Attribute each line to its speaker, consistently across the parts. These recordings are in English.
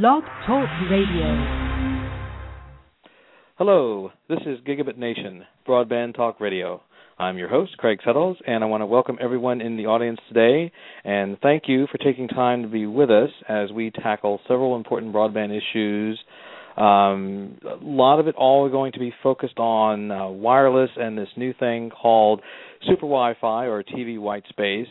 Speaker 1: Blog Talk Radio.
Speaker 2: Hello, this is Gigabit Nation, Broadband Talk Radio. I'm your host, Craig Settles, and I want to welcome everyone in the audience today and thank you for taking time to be with us as we tackle several important broadband issues. Um, a lot of it all going to be focused on uh, wireless and this new thing called Super Wi-Fi or TV White Space.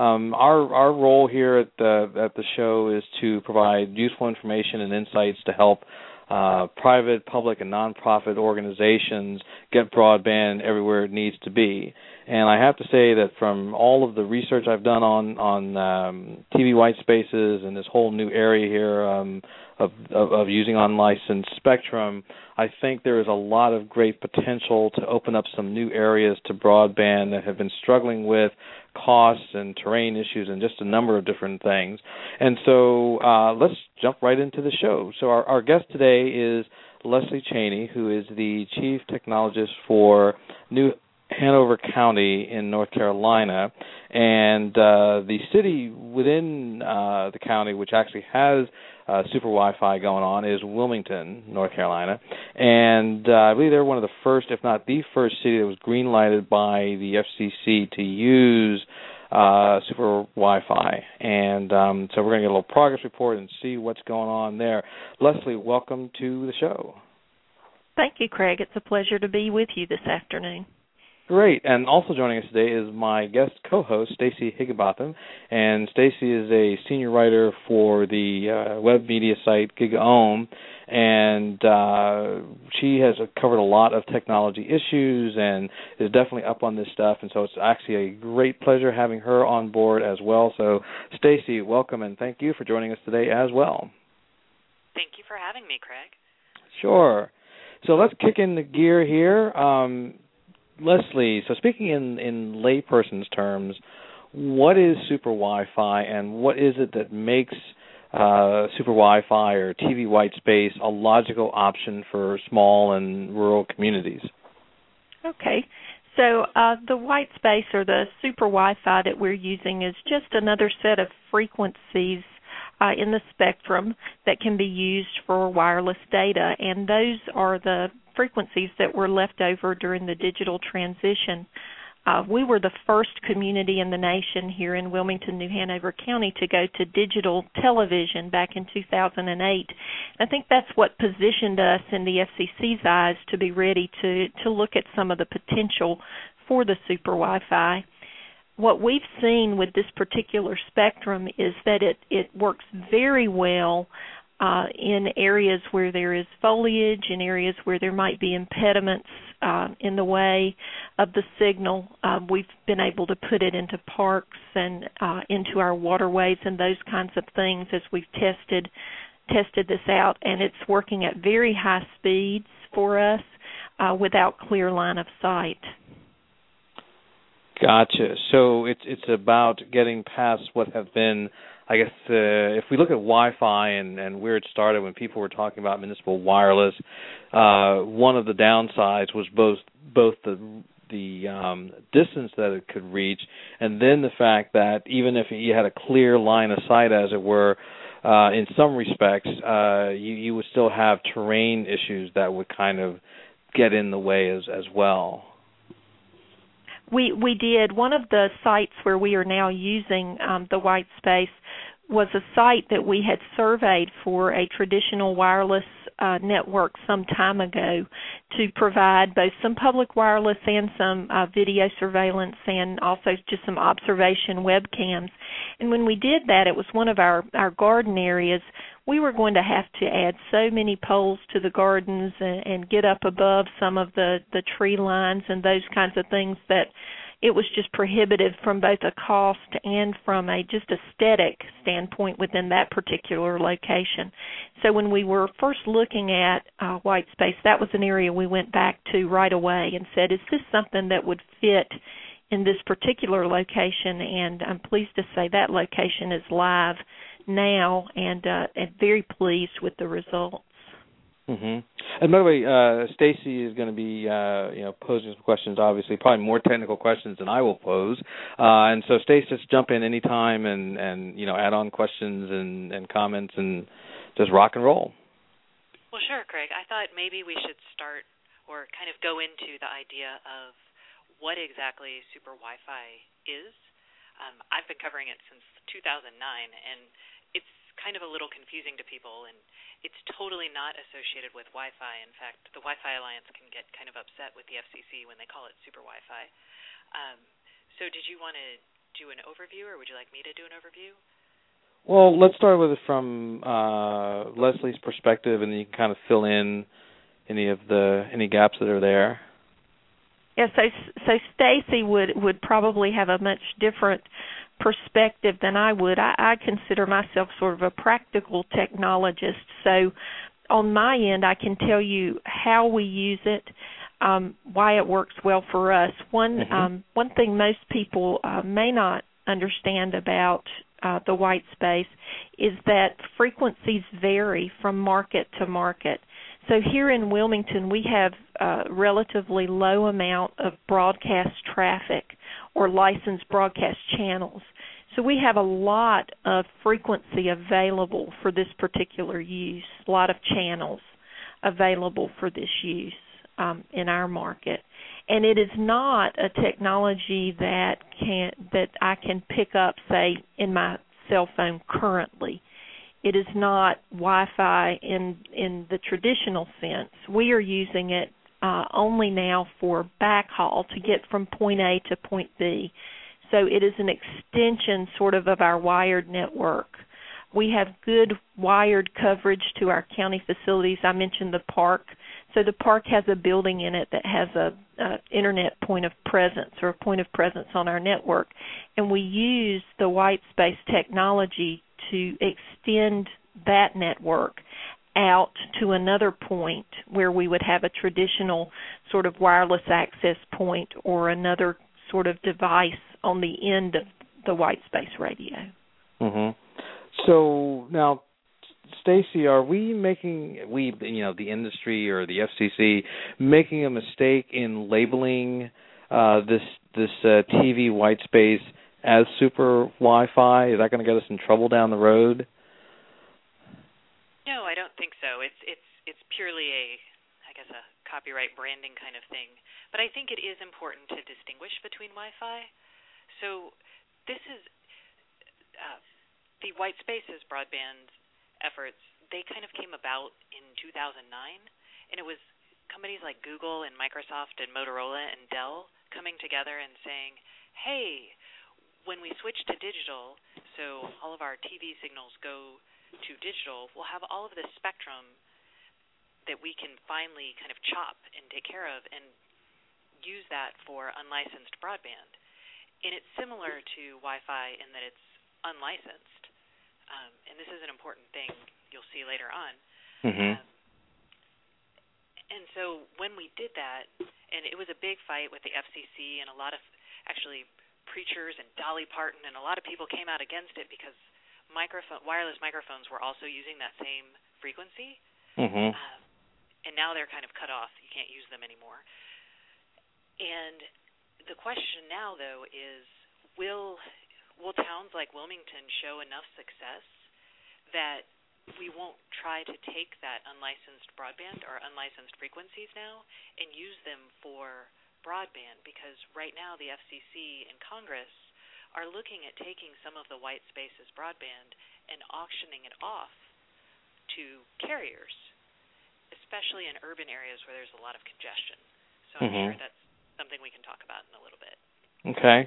Speaker 2: Um, our our role here at the at the show is to provide useful information and insights to help uh, private, public, and nonprofit organizations get broadband everywhere it needs to be. And I have to say that from all of the research I've done on on um, TV white spaces and this whole new area here um, of, of, of using unlicensed spectrum, I think there is a lot of great potential to open up some new areas to broadband that have been struggling with costs and terrain issues and just a number of different things. And so uh, let's jump right into the show. So our, our guest today is Leslie Chaney, who is the chief technologist for New Hanover County in North Carolina, and uh, the city within uh, the county, which actually has uh, super Wi-Fi going on, is Wilmington, North Carolina, and uh, I believe they're one of the first, if not the first, city that was green lighted by the FCC to use uh, super Wi-Fi. And um, so we're going to get a little progress report and see what's going on there. Leslie, welcome to the show.
Speaker 3: Thank you, Craig. It's a pleasure to be with you this afternoon.
Speaker 2: Great. And also joining us today is my guest co-host, Stacey Higginbotham. And Stacey is a senior writer for the uh, web media site GigaOM. And uh, she has covered a lot of technology issues and is definitely up on this stuff. And so it's actually a great pleasure having her on board as well. So, Stacey, welcome and thank you for joining us today as well.
Speaker 4: Thank you for having me, Craig.
Speaker 2: Sure. So let's kick in the gear here. Um, Leslie, so speaking in in layperson's terms, what is super Wi-Fi, and what is it that makes uh, super Wi-Fi or TV white space a logical option for small and rural communities?
Speaker 3: Okay. So uh, the white space or the super Wi-Fi that we're using is just another set of frequencies uh, in the spectrum that can be used for wireless data, and those are the frequencies that were left over during the digital transition. Uh, we were the first community in the nation here in Wilmington, New Hanover County to go to digital television back in 2008. I think that's what positioned us in the FCC's eyes to be ready to to look at some of the potential for the super Wi-Fi. What we've seen with this particular spectrum is that it it works very well uh, in areas where there is foliage, in areas where there might be impediments uh, in the way of the signal. Uh, we've been able to put it into parks and uh, into our waterways and those kinds of things as we've tested tested this out, and it's working at very high speeds for us uh, without clear line of sight.
Speaker 2: Gotcha. So it's it's about getting past what have been I guess uh, if we look at Wi-Fi and, and where it started when people were talking about municipal wireless, uh, one of the downsides was both both the the um, distance that it could reach, and then the fact that even if you had a clear line of sight, as it were, uh, in some respects, uh, you, you would still have terrain issues that would kind of get in the way as as well.
Speaker 3: We we did one of the sites where we are now using um, the white space was a site that we had surveyed for a traditional wireless uh, network some time ago to provide both some public wireless and some uh, video surveillance and also just some observation webcams. And when we did that, it was one of our, our garden areas. We were going to have to add so many poles to the gardens and, and get up above some of the, the tree lines and those kinds of things that it was just prohibitive from both a cost and from a just aesthetic standpoint within that particular location. So when we were first looking at uh, white space, that was an area we went back to right away and said, is this something that would fit in this particular location? And I'm pleased to say that location is live now and uh, and very pleased with the results.
Speaker 2: Mm-hmm. And by the way, uh, Stacey is going to be uh, you know posing some questions. Obviously, probably more technical questions than I will pose. Uh, and so, Stacey, just jump in anytime and and you know add on questions and and comments and just rock and roll.
Speaker 4: Well, sure, Craig. I thought maybe we should start or kind of go into the idea of what exactly super Wi-Fi is. Um, I've been covering it since 2009, and it's kind of a little confusing to people, and it's totally not associated with Wi-Fi. In fact, the Wi-Fi Alliance can get kind of upset with the FCC when they call it super Wi-Fi. Um, so, did you want to do an overview, or would you like me to do an overview?
Speaker 2: Well, let's start with it from uh, Leslie's perspective, and then you can kind of fill in any of the any gaps that are there.
Speaker 3: Yeah, so so Stacey would would probably have a much different perspective than I would. I, I consider myself sort of a practical technologist. So on my end, I can tell you how we use it, um, why it works well for us. One
Speaker 2: mm-hmm.
Speaker 3: um, one thing most people uh, may not understand about uh, the white space is that frequencies vary from market to market. So here in Wilmington, we have a relatively low amount of broadcast traffic or licensed broadcast channels. So we have a lot of frequency available for this particular use, a lot of channels available for this use um, in our market. And it is not a technology that can that I can pick up, say, in my cell phone currently it is not Wi-Fi in in the traditional sense. We are using it uh, only now for backhaul to get from point A to point B. So it is an extension sort of of our wired network. We have good wired coverage to our county facilities. I mentioned the park. So the park has a building in it that has a, a internet point of presence or a point of presence on our network, and we use the white space technology to extend that network out to another point where we would have a traditional sort of wireless access point or another sort of device on the end of the white space radio.
Speaker 2: Mhm. So now Stacey, are we making we you know the industry or the FCC making a mistake in labeling uh, this this uh, TV white space as super Wi-Fi? Is that going to get us in trouble down the road?
Speaker 4: No, I don't think so. It's it's it's purely a I guess a copyright branding kind of thing. But I think it is important to distinguish between Wi-Fi. So this is uh, the white spaces broadband efforts. They kind of came about in 2009, and it was companies like Google and Microsoft and Motorola and Dell coming together and saying, "Hey, when we switch to digital, so all of our TV signals go to digital, we'll have all of this spectrum that we can finally kind of chop and take care of and use that for unlicensed broadband. And it's similar to Wi-Fi in that it's unlicensed. Um, and this is an important thing you'll see later on.
Speaker 2: Mm-hmm. Um,
Speaker 4: and so when we did that, and it was a big fight with the FCC and a lot of actually preachers and Dolly Parton and a lot of people came out against it because microphone wireless microphones were also using that same frequency.
Speaker 2: Mm-hmm.
Speaker 4: Um, and now they're kind of cut off. You can't use them anymore. And the question now though is will will towns like Wilmington show enough success that we won't try to take that unlicensed broadband or unlicensed frequencies now and use them for broadband because right now the FCC and Congress are looking at taking some of the white spaces broadband and auctioning it off to carriers, especially in urban areas where there's a lot of congestion. So I'm
Speaker 2: mm-hmm.
Speaker 4: sure that's something we can talk about in a little bit.
Speaker 2: Okay.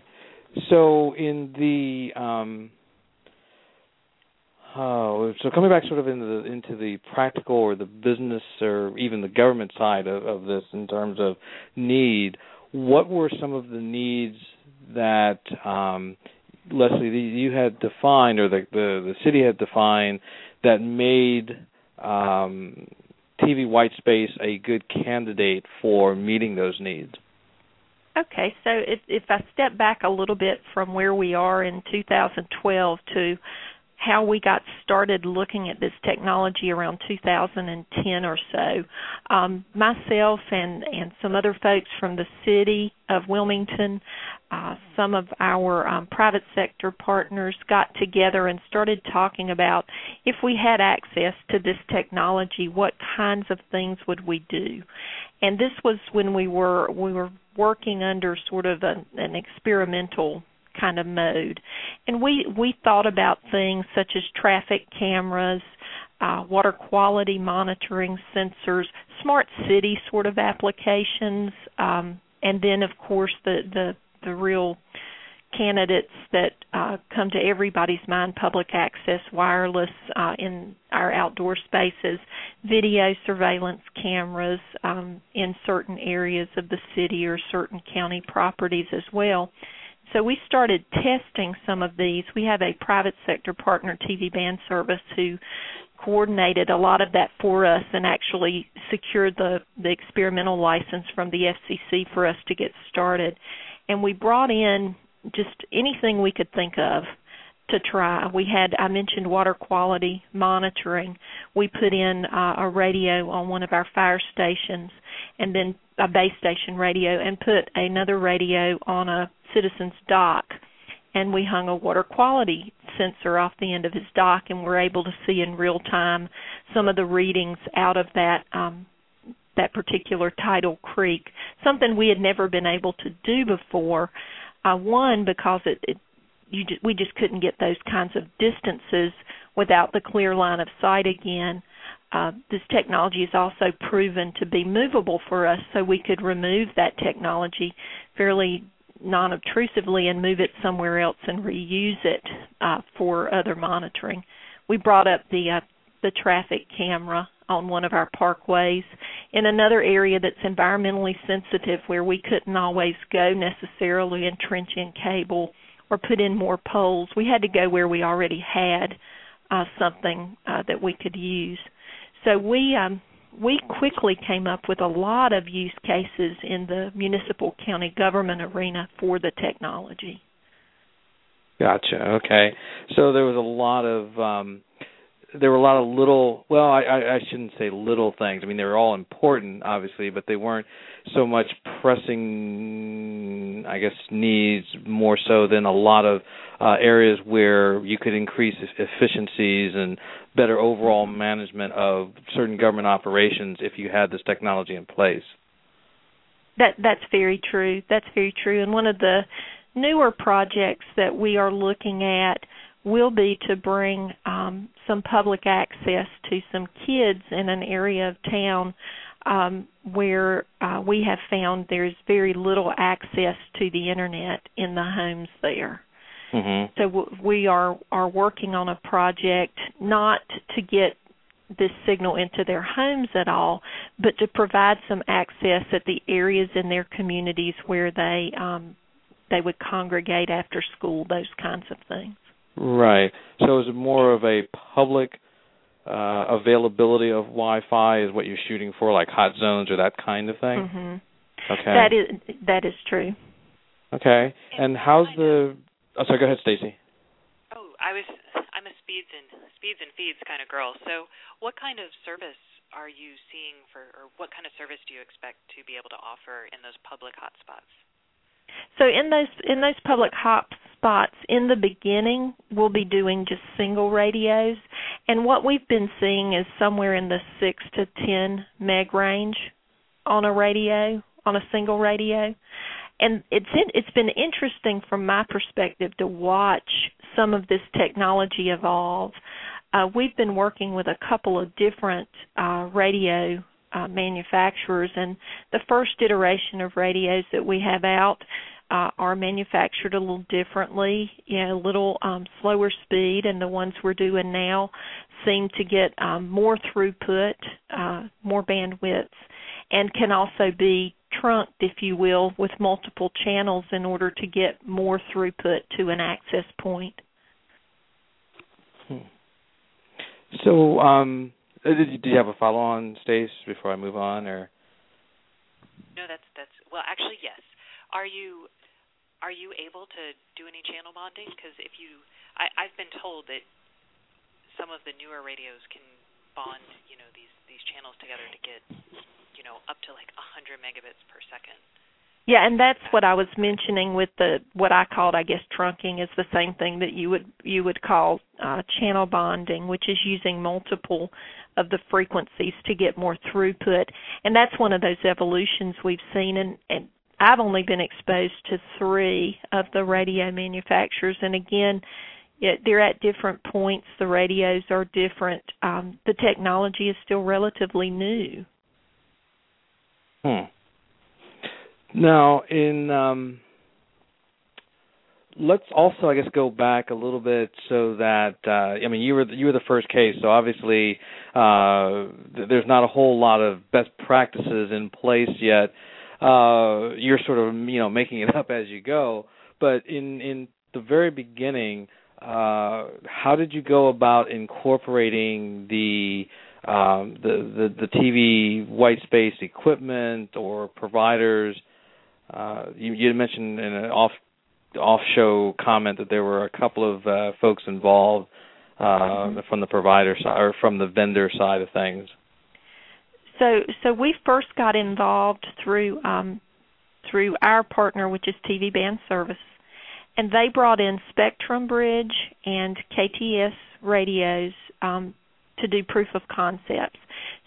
Speaker 2: So in the um Oh, so coming back sort of into the into the practical or the business or even the government side of, of this in terms of need, what were some of the needs that um, Leslie you had defined or the, the the city had defined that made um, TV white space a good candidate for meeting those needs?
Speaker 3: Okay, so if, if I step back a little bit from where we are in 2012 to how we got started looking at this technology around 2010 or so. Um, myself and and some other folks from the city of Wilmington, uh, some of our um, private sector partners got together and started talking about if we had access to this technology, what kinds of things would we do? And this was when we were we were working under sort of a, an experimental kind of mode. And we we thought about things such as traffic cameras, uh, water quality monitoring sensors, smart city sort of applications, um, and then of course the the the real candidates that uh, come to everybody's mind public access wireless uh, in our outdoor spaces video surveillance cameras um, in certain areas of the city or certain county properties as well so we started testing some of these. We have a private sector partner, TV Band Service, who coordinated a lot of that for us and actually secured the the experimental license from the FCC for us to get started. And we brought in just anything we could think of to try. We had I mentioned water quality monitoring. We put in uh, a radio on one of our fire stations and then a base station radio and put another radio on a citizen's dock and we hung a water quality sensor off the end of his dock and were able to see in real time some of the readings out of that um that particular tidal creek. Something we had never been able to do before. Uh one because it, it you just, we just couldn't get those kinds of distances without the clear line of sight again. Uh, this technology is also proven to be movable for us, so we could remove that technology fairly non-obtrusively and move it somewhere else and reuse it uh, for other monitoring. We brought up the uh, the traffic camera on one of our parkways in another area that's environmentally sensitive where we couldn't always go necessarily and trench in cable or put in more poles. We had to go where we already had uh, something uh, that we could use. So we um, we quickly came up with a lot of use cases in the municipal county government arena for the technology.
Speaker 2: Gotcha. Okay. So there was a lot of um there were a lot of little well I, I i shouldn't say little things i mean they were all important obviously but they weren't so much pressing i guess needs more so than a lot of uh, areas where you could increase efficiencies and better overall management of certain government operations if you had this technology in place.
Speaker 3: That that's very true. That's very true. And one of the newer projects that we are looking at will be to bring um, some public access to some kids in an area of town um, where uh, we have found there's very little access to the internet in the homes there.
Speaker 2: Mm-hmm.
Speaker 3: So w- we are are working on a project not to get this signal into their homes at all, but to provide some access at the areas in their communities where they um, they would congregate after school, those kinds of things.
Speaker 2: Right. So is it more of a public uh, availability of Wi-Fi is what you're shooting for, like hot zones or that kind of thing?
Speaker 3: Mm-hmm.
Speaker 2: Okay.
Speaker 3: That is that is true.
Speaker 2: Okay. And how's the? Oh, sorry. Go ahead, Stacey.
Speaker 4: Oh, I was. I'm a speeds and speeds and feeds kind of girl. So, what kind of service are you seeing for, or what kind of service do you expect to be able to offer in those public hotspots?
Speaker 3: So in those in those public hot spots in the beginning, we'll be doing just single radios, and what we've been seeing is somewhere in the six to ten meg range on a radio on a single radio, and it's it's been interesting from my perspective to watch some of this technology evolve. Uh, we've been working with a couple of different uh, radio uh, manufacturers. And the first iteration of radios that we have out uh, are manufactured a little differently, you know, a little um, slower speed, and the ones we're doing now seem to get um, more throughput, uh, more bandwidth, and can also be trunked, if you will, with multiple channels in order to get more throughput to an access point.
Speaker 2: Hmm. So, um, uh, did you have a follow on, Stace, before I move on, or?
Speaker 4: No, that's that's well, actually, yes. Are you are you able to do any channel bonding? Because if you, I, I've been told that some of the newer radios can bond, you know, these these channels together to get, you know, up to like 100 megabits per second.
Speaker 3: Yeah, and that's what I was mentioning with the what I called, I guess, trunking is the same thing that you would you would call uh, channel bonding, which is using multiple of the frequencies to get more throughput. And that's one of those evolutions we've seen. And, and I've only been exposed to three of the radio manufacturers, and again, it, they're at different points. The radios are different. Um, the technology is still relatively new.
Speaker 2: Hmm. Now, in um, let's also, I guess, go back a little bit so that uh, I mean, you were you were the first case, so obviously uh, there's not a whole lot of best practices in place yet. Uh, you're sort of you know making it up as you go, but in in the very beginning, uh, how did you go about incorporating the um, the, the the TV white space equipment or providers? Uh, you, you mentioned in an off off show comment that there were a couple of uh, folks involved uh, mm-hmm. from the provider side or from the vendor side of things.
Speaker 3: So so we first got involved through um, through our partner, which is TV Band Service, and they brought in Spectrum Bridge and KTS radios um, to do proof of concepts.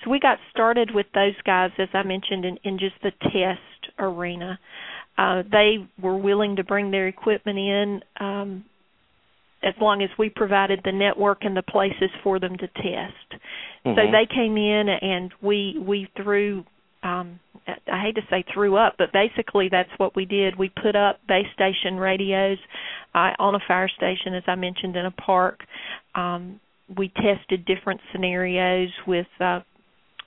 Speaker 3: So we got started with those guys, as I mentioned, in, in just the test arena. Uh, they were willing to bring their equipment in um, as long as we provided the network and the places for them to test. Mm-hmm. So they came in and we we threw um I hate to say threw up, but basically that's what we did. We put up base station radios uh, on a fire station, as I mentioned, in a park. Um, we tested different scenarios with uh,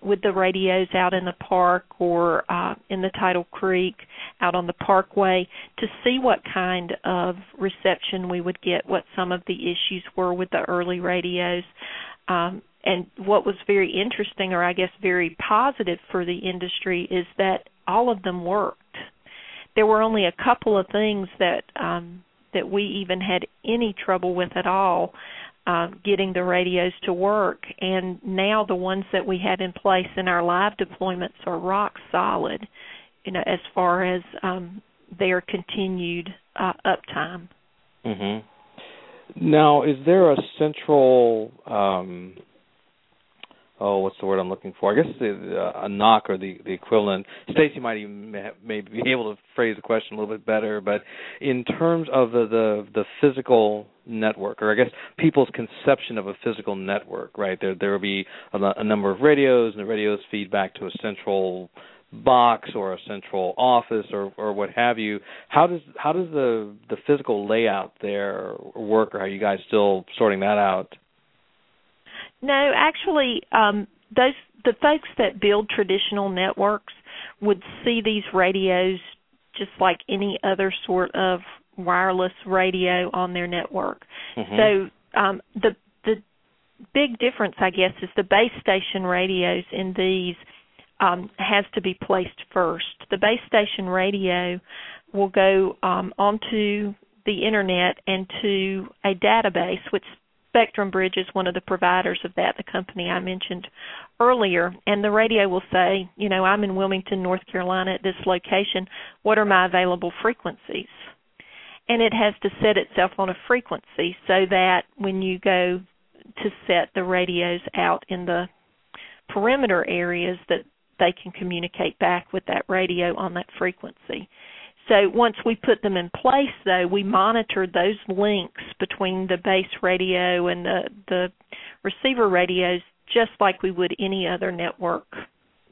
Speaker 3: with the radios out in the park or uh, in the Tidal Creek out on the parkway to see what kind of reception we would get, what some of the issues were with the early radios. Um, and what was very interesting, or I guess very positive for the industry, is that all of them worked. There were only a couple of things that um, that we even had any trouble with at all uh, getting the radios to work. And now the ones that we have in place in our live deployments are rock solid, you know, as far as um, their continued uh, uptime.
Speaker 2: Mm-hmm. Now, is there a central um, oh, what's the word I'm looking for? I guess the, uh, a NOC or the the equivalent. Stacey might even maybe be able to phrase the question a little bit better, but in terms of the the, the physical network, or I guess people's conception of a physical network, right? There there will be a, a number of radios, and the radios feed back to a central box or a central office or or what have you how does how does the the physical layout there work or are you guys still sorting that out
Speaker 3: no, actually, um, those the folks that build traditional networks would see these radios just like any other sort of wireless radio on their network. Mm-hmm. So um, the the big difference, I guess, is the base station radios in these um, has to be placed first. The base station radio will go um, onto the internet and to a database, which Spectrum Bridge is one of the providers of that, the company I mentioned earlier. And the radio will say, you know, I'm in Wilmington, North Carolina at this location. What are my available frequencies? And it has to set itself on a frequency so that when you go to set the radios out in the perimeter areas that they can communicate back with that radio on that frequency. So once we put them in place, though, we monitored those links between the base radio and the the receiver radios just like we would any other network,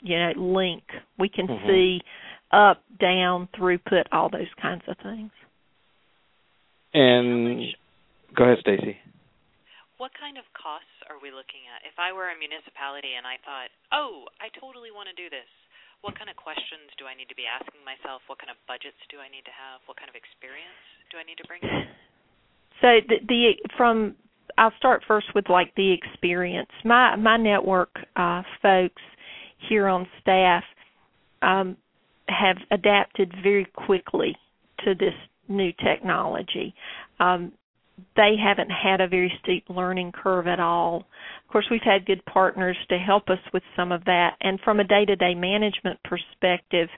Speaker 3: you know, link. We can mm-hmm. see up, down, throughput, all those kinds of things.
Speaker 2: And go ahead, Stacey.
Speaker 4: What kind of costs are we looking at? If I were a municipality and I thought, "Oh, I totally want to do this." What kind of questions do I need to be asking myself? What kind of budgets do I need to have? What kind of experience do I need to bring in?
Speaker 3: So the, the from I'll start first with like the experience. My my network uh, folks here on staff um, have adapted very quickly to this new technology. Um, they haven't had a very steep learning curve at all. Of course, we've had good partners to help us with some of that, and from a day-to-day management perspective,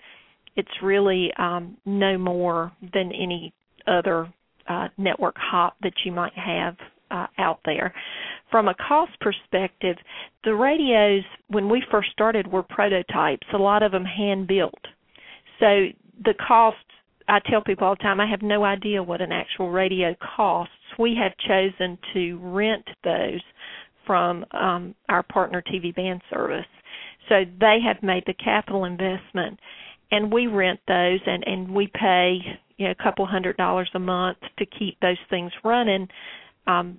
Speaker 3: it's really um, no more than any other uh, network hop that you might have uh, out there. From a cost perspective, the radios when we first started were prototypes, a lot of them hand built. So the cost I tell people all the time I have no idea what an actual radio costs. We have chosen to rent those from um, our partner TV band service. So they have made the capital investment and we rent those and and we pay you know a couple hundred dollars a month to keep those things running um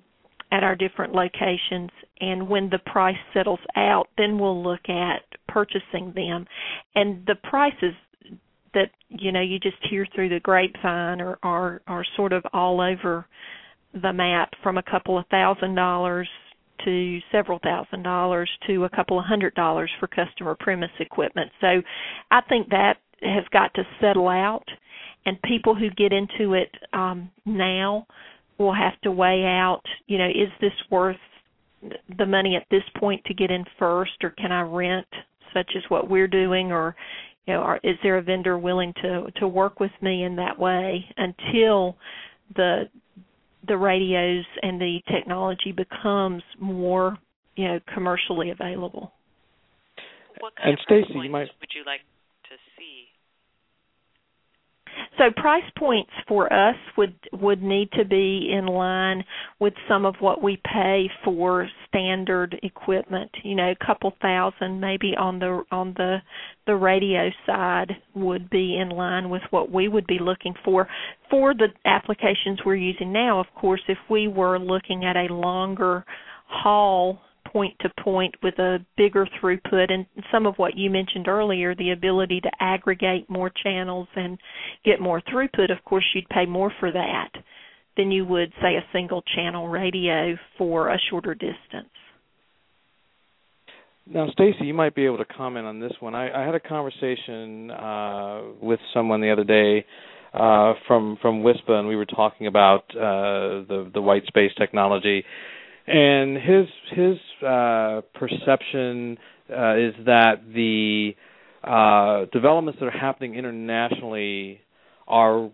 Speaker 3: at our different locations and when the price settles out then we'll look at purchasing them and the prices that you know you just hear through the grapevine or are are sort of all over the map from a couple of thousand dollars to several thousand dollars to a couple of hundred dollars for customer premise equipment. So I think that has got to settle out and people who get into it um now will have to weigh out, you know, is this worth the money at this point to get in first or can I rent such as what we're doing or you know, are, is there a vendor willing to to work with me in that way until the the radios and the technology becomes more, you know, commercially available.
Speaker 4: What kind
Speaker 2: and
Speaker 4: of
Speaker 2: Stacey,
Speaker 4: price
Speaker 2: you might
Speaker 4: would you like to see?
Speaker 3: So price points for us would would need to be in line with some of what we pay for standard equipment. You know, a couple thousand maybe on the on the the radio side would be in line with what we would be looking for for the applications we're using now. Of course, if we were looking at a longer haul point to point with a bigger throughput and some of what you mentioned earlier the ability to aggregate more channels and get more throughput of course you'd pay more for that than you would say a single channel radio for a shorter distance
Speaker 2: now, Stacey, you might be able to comment on this one. I, I had a conversation uh, with someone the other day uh, from from WISPA, and we were talking about uh, the the white space technology, and his his uh, perception uh, is that the uh, developments that are happening internationally are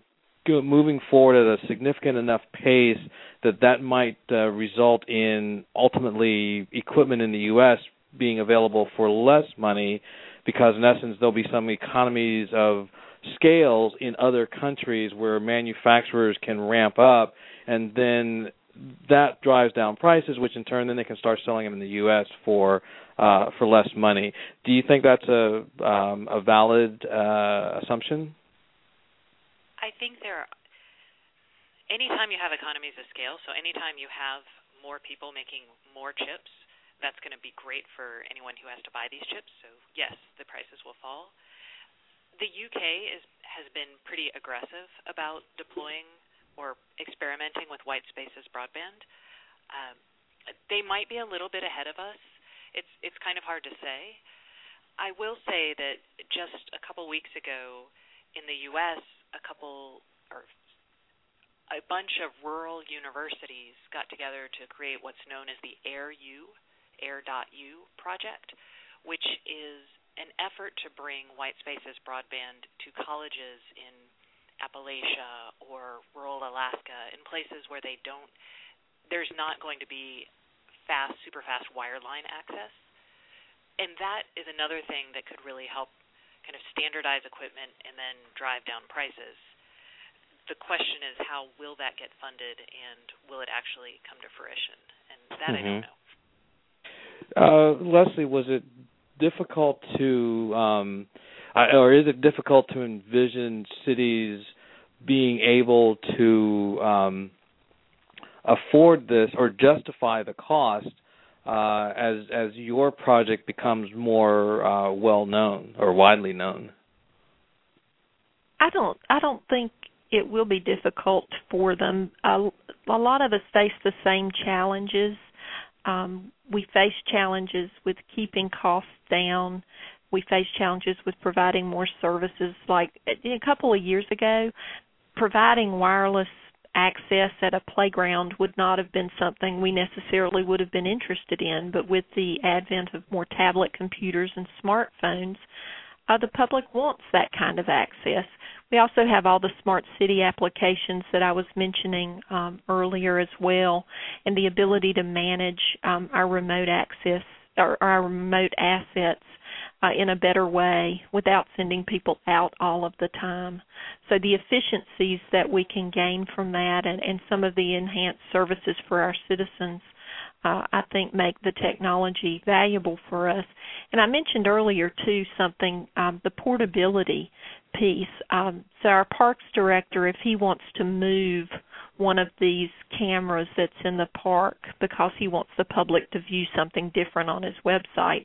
Speaker 2: moving forward at a significant enough pace that that might uh, result in ultimately equipment in the U.S. being available for less money, because in essence there'll be some economies of scales in other countries where manufacturers can ramp up and then that drives down prices, which in turn then they can start selling them in the U.S. for uh, for less money. Do you think that's a um, a valid uh, assumption?
Speaker 4: I think there are anytime you have economies of scale, so anytime you have more people making more chips, that's going to be great for anyone who has to buy these chips. So yes, the prices will fall. The UK is has been pretty aggressive about deploying or experimenting with white spaces broadband. Um, they might be a little bit ahead of us. It's it's kind of hard to say. I will say that just a couple weeks ago in the U.S., a couple or a bunch of rural universities got together to create what's known as the AirU, Air.U project, which is an effort to bring white spaces broadband to colleges in Appalachia or rural Alaska, in places where they don't, there's not going to be fast, super fast wireline access. And that is another thing that could really help kind of standardize equipment and then drive down prices. The question is, how will that get funded, and will it actually come to fruition? And that
Speaker 2: mm-hmm.
Speaker 4: I don't know.
Speaker 2: Uh, Leslie, was it difficult to um, or is it difficult to envision cities being able to um, afford this or justify the cost uh, as as your project becomes more uh, well known or widely known?
Speaker 3: I don't. I don't think it will be difficult for them. Uh, a lot of us face the same challenges. Um, we face challenges with keeping costs down we face challenges with providing more services. Like a couple of years ago, providing wireless access at a playground would not have been something we necessarily would have been interested in. But with the advent of more tablet computers and smartphones, uh, the public wants that kind of access. We also have all the smart city applications that I was mentioning um, earlier as well, and the ability to manage um, our remote access or our remote assets uh, in a better way without sending people out all of the time. So the efficiencies that we can gain from that and, and some of the enhanced services for our citizens uh, I think make the technology valuable for us. And I mentioned earlier too something um, the portability piece. Um, so our parks director, if he wants to move one of these cameras that's in the park because he wants the public to view something different on his website,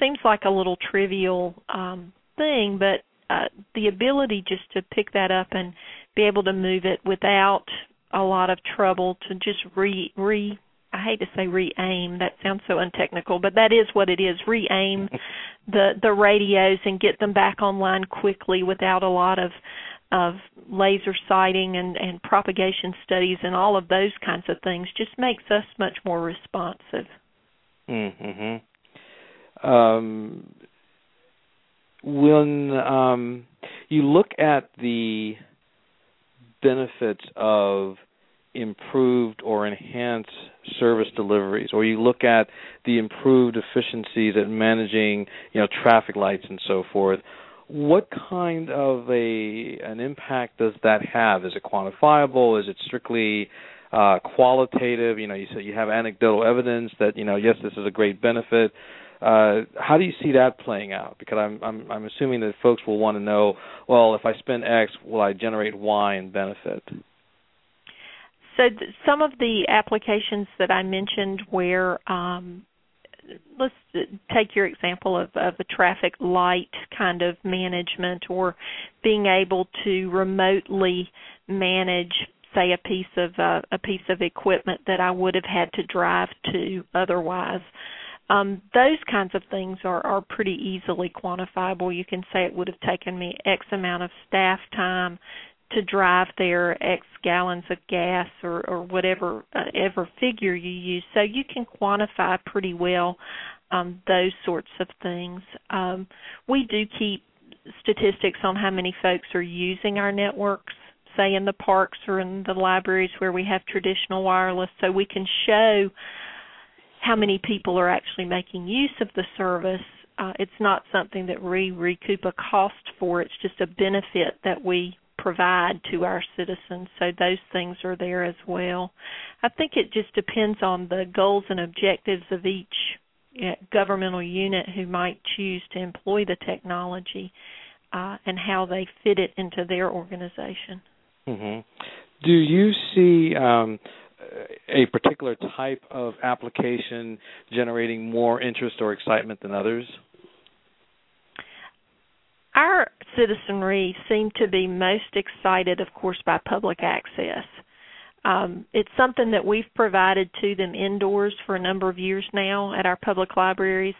Speaker 3: seems like a little trivial um, thing, but uh, the ability just to pick that up and be able to move it without a lot of trouble to just re re I hate to say re-aim. That sounds so untechnical, but that is what it is. Re-aim the the radios and get them back online quickly without a lot of of laser sighting and and propagation studies and all of those kinds of things. Just makes us much more responsive.
Speaker 2: Mm-hmm. Um when um you look at the benefits of improved or enhanced service deliveries or you look at the improved efficiencies at managing you know traffic lights and so forth what kind of a an impact does that have is it quantifiable is it strictly uh, qualitative you know you said you have anecdotal evidence that you know yes this is a great benefit uh, how do you see that playing out? Because I'm I'm I'm assuming that folks will want to know, well, if I spend X, will I generate Y in benefit?
Speaker 3: So th- some of the applications that I mentioned where um, let's take your example of, of a traffic light kind of management or being able to remotely manage say a piece of uh, a piece of equipment that I would have had to drive to otherwise um, those kinds of things are, are pretty easily quantifiable. You can say it would have taken me X amount of staff time to drive there X gallons of gas or, or whatever uh, ever figure you use. So you can quantify pretty well um, those sorts of things. Um, we do keep statistics on how many folks are using our networks, say in the parks or in the libraries where we have traditional wireless, so we can show how many people are actually making use of the service. Uh, it's not something that we recoup a cost for, it's just a benefit that we provide to our citizens. So those things are there as well. I think it just depends on the goals and objectives of each governmental unit who might choose to employ the technology uh, and how they fit it into their organization.
Speaker 2: Mm-hmm. Do you see um, a particular type of application generating more interest or excitement than others?
Speaker 3: Our citizenry seem to be most excited, of course, by public access. Um, it's something that we've provided to them indoors for a number of years now at our public libraries,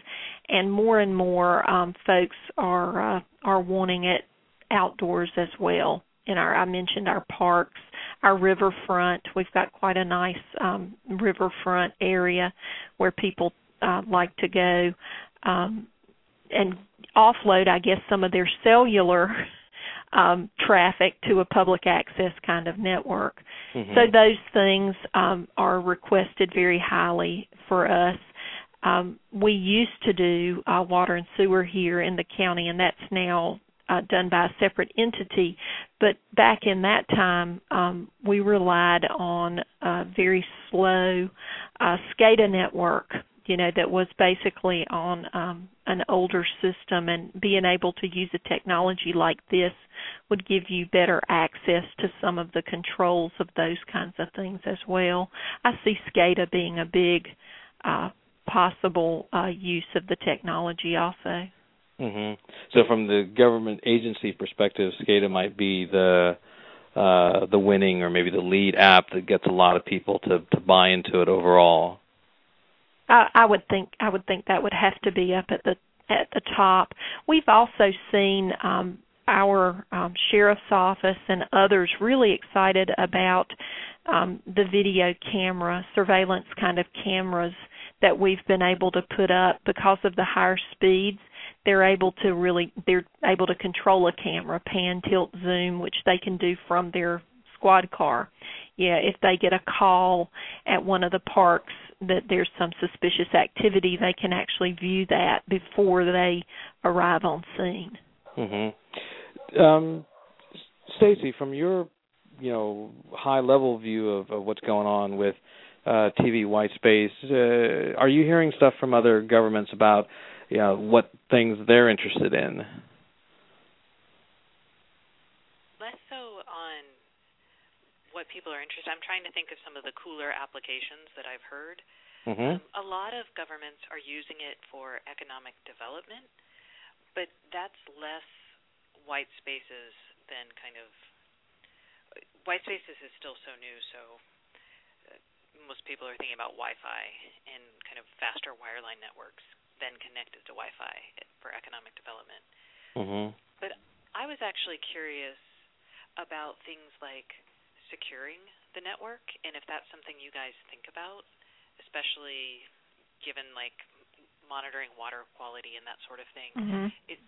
Speaker 3: and more and more um, folks are uh, are wanting it outdoors as well. In our, I mentioned our parks, our riverfront. We've got quite a nice um, riverfront area where people uh, like to go. Um, and offload, I guess, some of their cellular um, traffic to a public access kind of network. Mm-hmm. So those things um, are requested very highly for us. Um, we used to do uh, water and sewer here in the county, and that's now uh, done by a separate entity. But back in that time, um, we relied on a very slow uh, SCADA network you know that was basically on um, an older system and being able to use a technology like this would give you better access to some of the controls of those kinds of things as well. I see SCADA being a big uh, possible uh, use of the technology also.
Speaker 2: Mm-hmm. So, from the government agency perspective, SCADA might be the uh, the winning or maybe the lead app that gets a lot of people to to buy into it overall.
Speaker 3: I, I would think I would think that would have to be up at the at the top. We've also seen um, our um, sheriff's office and others really excited about um, the video camera surveillance kind of cameras that we've been able to put up because of the higher speeds they're able to really they're able to control a camera pan tilt zoom which they can do from their squad car yeah if they get a call at one of the parks that there's some suspicious activity they can actually view that before they arrive on scene
Speaker 2: mhm um Stacey from your you know high level view of, of what's going on with uh, TV white space. Uh, are you hearing stuff from other governments about you know what things they're interested in?
Speaker 4: Less so on what people are interested. I'm trying to think of some of the cooler applications that I've heard.
Speaker 2: Mm-hmm. Um,
Speaker 4: a lot of governments are using it for economic development, but that's less white spaces than kind of white spaces is still so new, so uh, most people are thinking about Wi-Fi and kind of faster wireline networks then connected to Wi-Fi for economic development.
Speaker 2: Mm-hmm.
Speaker 4: But I was actually curious about things like securing the network and if that's something you guys think about, especially given like monitoring water quality and that sort of thing.
Speaker 3: Mm-hmm.
Speaker 4: It,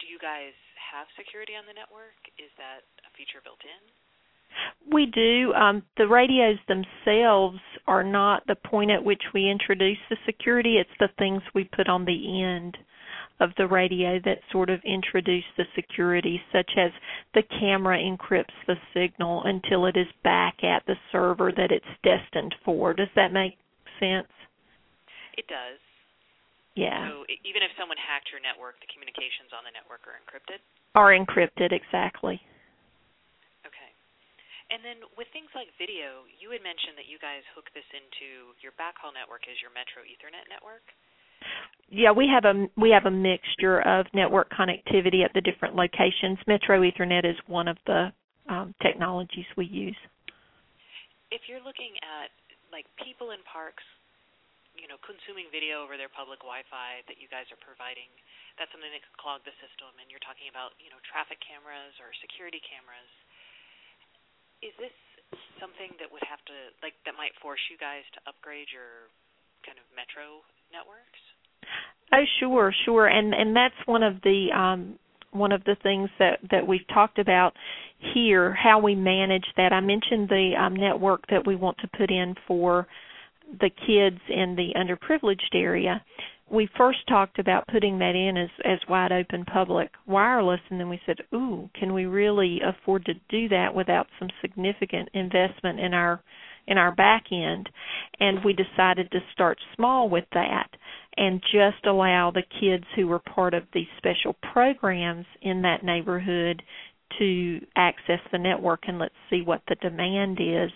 Speaker 4: do you guys have security on the network? Is that a feature built in?
Speaker 3: We do. Um, the radios themselves are not the point at which we introduce the security. It's the things we put on the end of the radio that sort of introduce the security, such as the camera encrypts the signal until it is back at the server that it's destined for. Does that make sense?
Speaker 4: It does.
Speaker 3: Yeah.
Speaker 4: So even if someone hacked your network, the communications on the network are encrypted?
Speaker 3: Are encrypted, exactly. Okay.
Speaker 4: And then with things like video, you had mentioned that you guys hook this into your backhaul network as your Metro Ethernet network.
Speaker 3: Yeah, we have a we have a mixture of network connectivity at the different locations. Metro Ethernet is one of the um, technologies we use.
Speaker 4: If you're looking at like people in parks, you know, consuming video over their public Wi-Fi that you guys are providing, that's something that can clog the system. And you're talking about you know traffic cameras or security cameras is this something that would have to like that might force you guys to upgrade your kind of metro networks?
Speaker 3: Oh, sure, sure, and and that's one of the um, one of the things that that we've talked about here, how we manage that. I mentioned the um, network that we want to put in for the kids in the underprivileged area. We first talked about putting that in as as wide open public wireless and then we said ooh can we really afford to do that without some significant investment in our in our back end? And we decided to start small with that and just allow the kids who were part of these special programs in that neighborhood to access the network and let's see what the demand is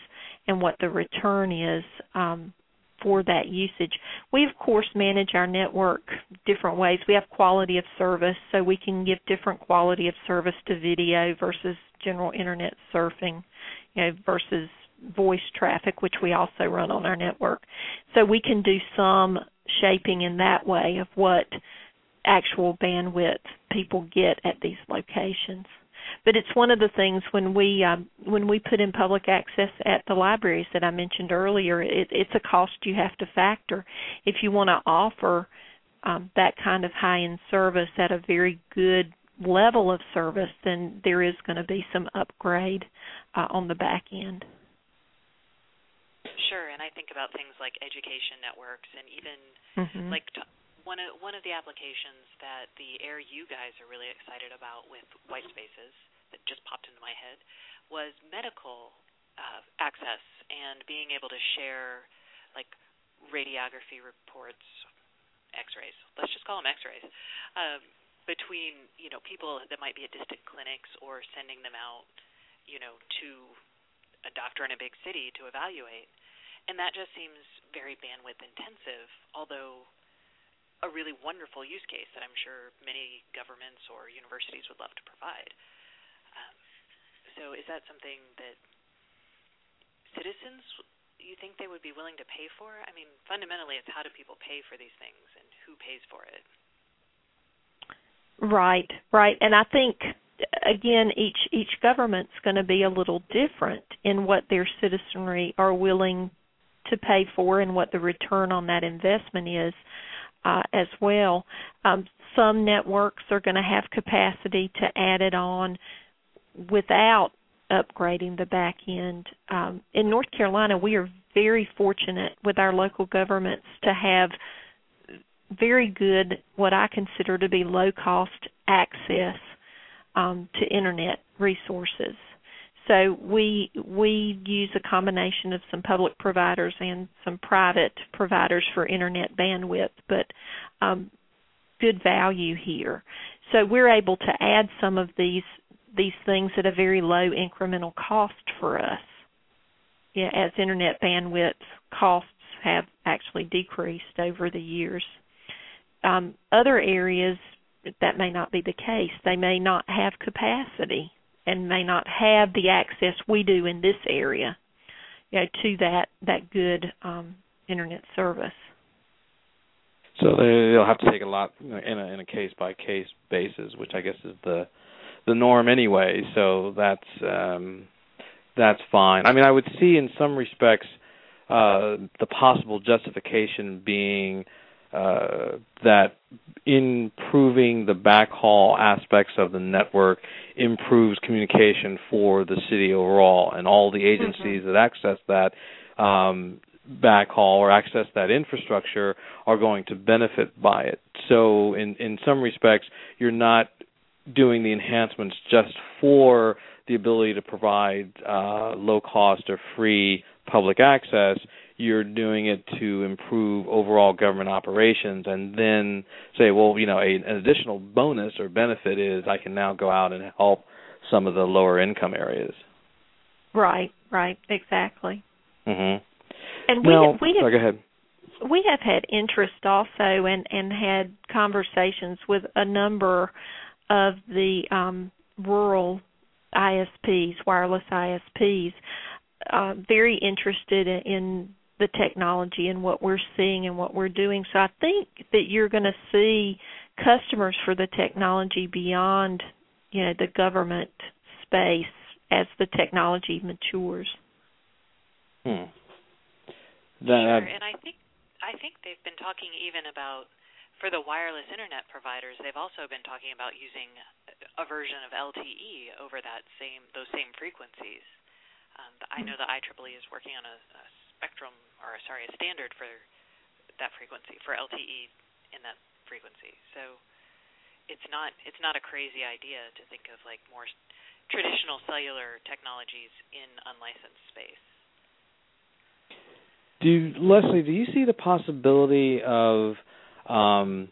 Speaker 3: and what the return is um, for that usage. We of course manage our network different ways. We have quality of service, so we can give different quality of service to video versus general internet surfing, you know, versus voice traffic, which we also run on our network. So we can do some shaping in that way of what actual bandwidth people get at these locations but it's one of the things when we um, when we put in public access at the libraries that I mentioned earlier. It, it's a cost you have to factor if you want to offer um, that kind of high end service at a very good level of service. Then there is going to be some upgrade uh, on the back end.
Speaker 4: Sure, and I think about things like education networks and even
Speaker 3: mm-hmm.
Speaker 4: like t- one of one of the applications that the Air.U guys are really excited about with white spaces that just popped into my head was medical uh, access and being able to share like radiography reports, X-rays. Let's just call them X-rays. Um, between you know people that might be at distant clinics or sending them out, you know, to a doctor in a big city to evaluate, and that just seems very bandwidth intensive. Although a really wonderful use case that I'm sure many governments or universities would love to provide. Um, so, is that something that citizens you think they would be willing to pay for? I mean, fundamentally, it's how do people pay for these things and who pays for it?
Speaker 3: Right, right. And I think again, each each government's going to be a little different in what their citizenry are willing to pay for and what the return on that investment is uh, as well. Um, some networks are going to have capacity to add it on without upgrading the back end. Um, in North Carolina, we are very fortunate with our local governments to have very good, what I consider to be low cost access um, to internet resources. So we we use a combination of some public providers and some private providers for internet bandwidth, but um, good value here. So we're able to add some of these these things at a very low incremental cost for us. Yeah, as internet bandwidth costs have actually decreased over the years. Um, other areas that may not be the case. They may not have capacity and may not have the access we do in this area, you know, to that that good um, internet service.
Speaker 2: So they'll have to take a lot in a in a case by case basis, which I guess is the the norm anyway. So that's um, that's fine. I mean, I would see in some respects uh, the possible justification being uh, that improving the backhaul aspects of the network improves communication for the city overall, and all the agencies mm-hmm. that access that um, backhaul or access that infrastructure are going to benefit by it. So, in in some respects, you're not doing the enhancements just for the ability to provide uh, low cost or free public access you're doing it to improve overall government operations and then say well you know a, an additional bonus or benefit is i can now go out and help some of the lower income areas.
Speaker 3: Right right exactly.
Speaker 2: Mhm
Speaker 3: and we
Speaker 2: now,
Speaker 3: have, we have,
Speaker 2: sorry, go ahead.
Speaker 3: we have had interest also and and had conversations with a number of the um rural ISPs wireless ISPs uh, very interested in the technology and what we're seeing and what we're doing. So I think that you're going to see customers for the technology beyond, you know, the government space as the technology matures.
Speaker 2: Hmm.
Speaker 4: That, sure, and I think I think they've been talking even about for the wireless internet providers. They've also been talking about using a version of LTE over that same those same frequencies. Um, I know the IEEE is working on a, a spectrum or sorry a standard for that frequency for LTE in that frequency. So it's not it's not a crazy idea to think of like more traditional cellular technologies in unlicensed space.
Speaker 2: Do Leslie, do you see the possibility of um,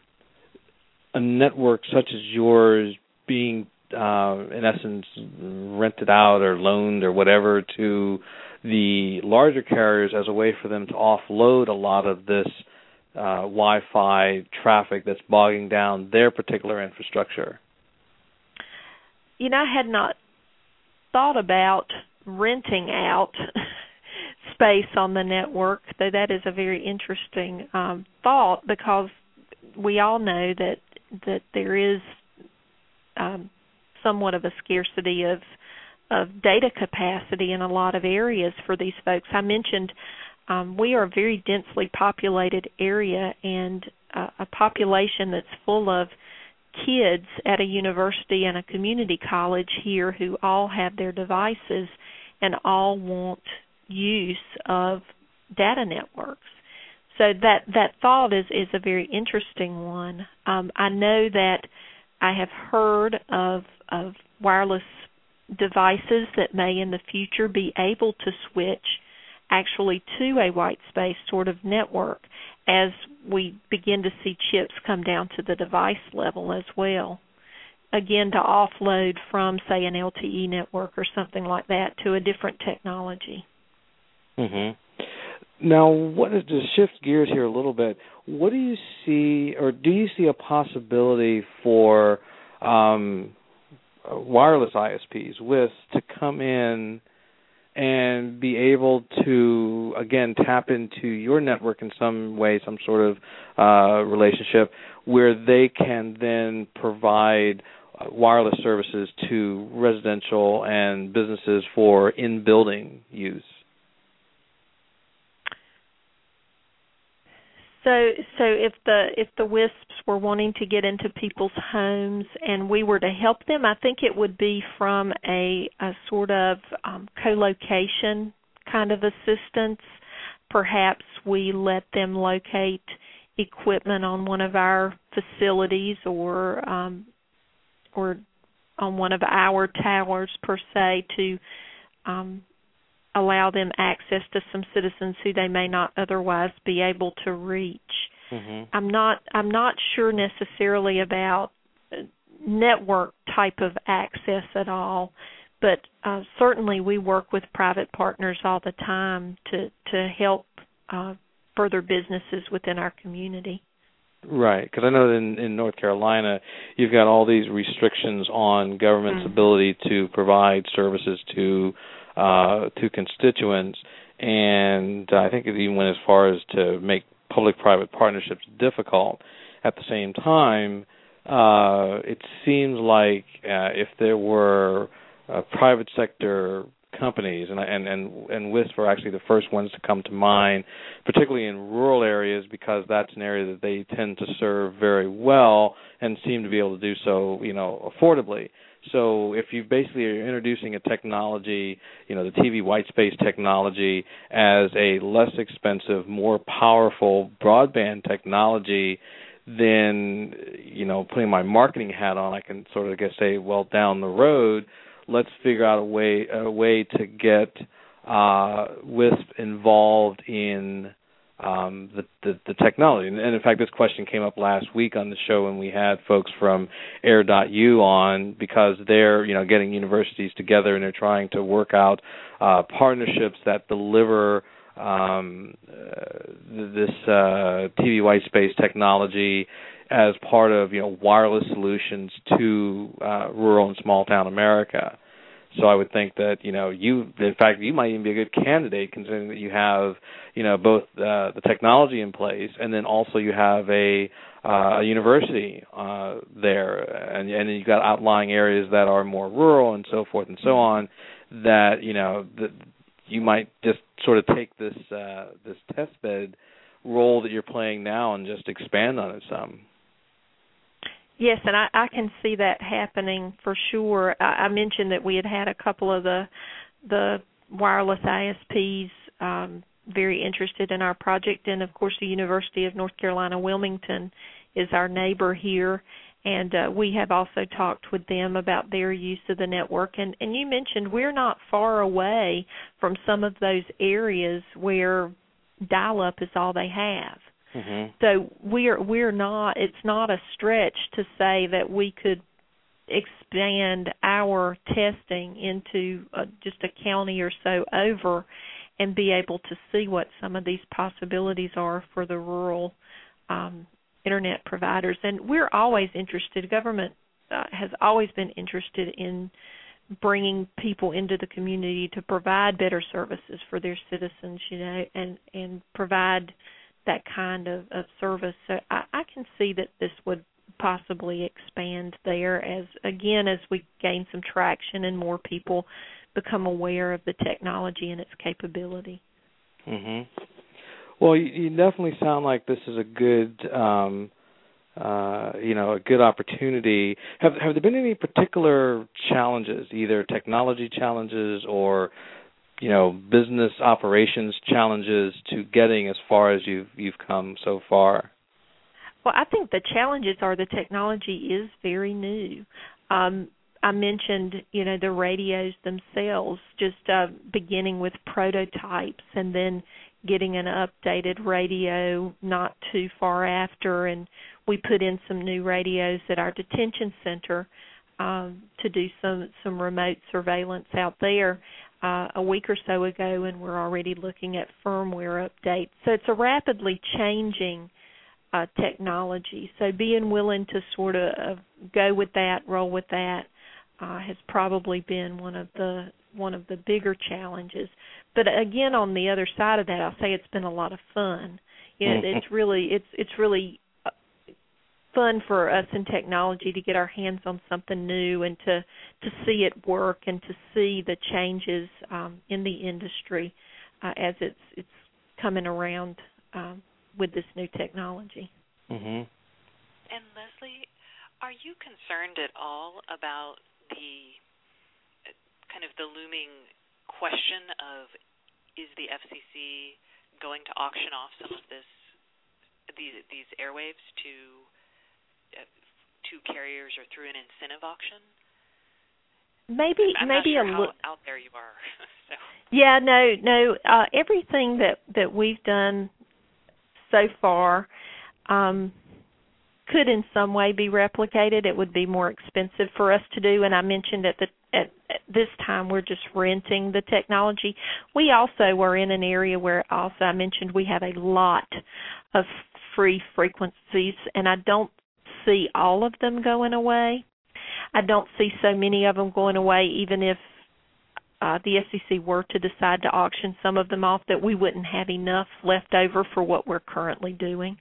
Speaker 2: a network such as yours being, uh, in essence, rented out or loaned or whatever to the larger carriers as a way for them to offload a lot of this uh, Wi-Fi traffic that's bogging down their particular infrastructure?
Speaker 3: You know, I had not thought about renting out space on the network, though that is a very interesting um, thought because we all know that that there is um, somewhat of a scarcity of of data capacity in a lot of areas for these folks. I mentioned um, we are a very densely populated area and uh, a population that's full of kids at a university and a community college here who all have their devices and all want use of data networks. So that that thought is is a very interesting one. Um, I know that I have heard of of wireless devices that may in the future be able to switch actually to a white space sort of network as we begin to see chips come down to the device level as well. Again, to offload from, say, an LTE network or something like that to a different technology.
Speaker 2: Mm-hmm. Now, what is to shift gears here a little bit? What do you see, or do you see a possibility for um, wireless ISPs with to come in and be able to again tap into your network in some way, some sort of uh, relationship where they can then provide wireless services to residential and businesses for in building use?
Speaker 3: So so if the if the wisps were wanting to get into people's homes and we were to help them, I think it would be from a, a sort of um, co-location kind of assistance. Perhaps we let them locate equipment on one of our facilities or um, or on one of our towers per se to um, allow them access to some citizens who they may not otherwise be able to reach.
Speaker 2: Mm-hmm.
Speaker 3: I'm not I'm not sure necessarily about network type of access at all, but uh, certainly we work with private partners all the time to to help uh, further businesses within our community.
Speaker 2: Right, because I know in in North Carolina you've got all these restrictions on government's
Speaker 3: mm-hmm.
Speaker 2: ability to provide services to uh, to constituents, and I think it even went as far as to make public-private partnerships difficult. At the same time, uh, it seems like uh, if there were uh, private sector companies, and and and and WISP are actually the first ones to come to mind, particularly in rural areas because that's an area that they tend to serve very well and seem to be able to do so, you know, affordably. So if you basically are introducing a technology, you know, the TV white space technology as a less expensive, more powerful broadband technology, then you know, putting my marketing hat on, I can sort of guess say, well, down the road, let's figure out a way a way to get uh, WISP involved in um, the, the, the technology. And, and, in fact, this question came up last week on the show when we had folks from Air.U on because they're you know getting universities together and they're trying to work out uh, partnerships that deliver um, uh, this uh, TV white space technology as part of you know wireless solutions to uh, rural and small town America. So I would think that you know you, in fact, you might even be a good candidate considering that you have you know both uh, the technology in place and then also you have a uh, a university uh, there, and and you've got outlying areas that are more rural and so forth and so on. That you know that you might just sort of take this uh, this test bed role that you're playing now and just expand on it some.
Speaker 3: Yes, and I, I can see that happening for sure. I, I mentioned that we had had a couple of the the wireless ISPs um, very interested in our project, and of course, the University of North Carolina Wilmington is our neighbor here, and uh, we have also talked with them about their use of the network. And and you mentioned we're not far away from some of those areas where dial-up is all they have.
Speaker 2: Mm-hmm.
Speaker 3: So we're we're not. It's not a stretch to say that we could expand our testing into uh, just a county or so over and be able to see what some of these possibilities are for the rural um, internet providers. And we're always interested. Government uh, has always been interested in bringing people into the community to provide better services for their citizens, you know, and and provide that kind of, of service. So I, I can see that this would possibly expand there as again as we gain some traction and more people become aware of the technology and its capability.
Speaker 2: Mhm. Well, you, you definitely sound like this is a good um uh, you know, a good opportunity. Have have there been any particular challenges, either technology challenges or you know business operations challenges to getting as far as you've you've come so far?
Speaker 3: Well, I think the challenges are the technology is very new. Um, I mentioned, you know, the radios themselves, just uh, beginning with prototypes and then getting an updated radio not too far after, and we put in some new radios at our detention center um, to do some some remote surveillance out there uh, a week or so ago, and we're already looking at firmware updates. So it's a rapidly changing uh, technology. So being willing to sort of go with that, roll with that, uh, has probably been one of the one of the bigger challenges. But again, on the other side of that, I'll say it's been a lot of fun. You know, it's really it's it's really fun for us in technology to get our hands on something new and to to see it work and to see the changes um, in the industry uh, as it's it's coming around um, with this new technology.
Speaker 2: Mm-hmm.
Speaker 4: And Leslie, are you concerned at all about the uh, kind of the looming question of is the FCC going to auction off some of this these these airwaves to to carriers or through an incentive auction?
Speaker 3: Maybe
Speaker 4: I'm
Speaker 3: maybe
Speaker 4: sure
Speaker 3: a little
Speaker 4: out there you are. so.
Speaker 3: Yeah, no, no. Uh, everything that that we've done so far um, could, in some way, be replicated. It would be more expensive for us to do. And I mentioned at the at, at this time we're just renting the technology. We also were in an area where also I mentioned we have a lot of free frequencies, and I don't see all of them going away. I don't see so many of them going away, even if uh, the FCC were to decide to auction some of them off, that we wouldn't have enough left over for what we're currently doing.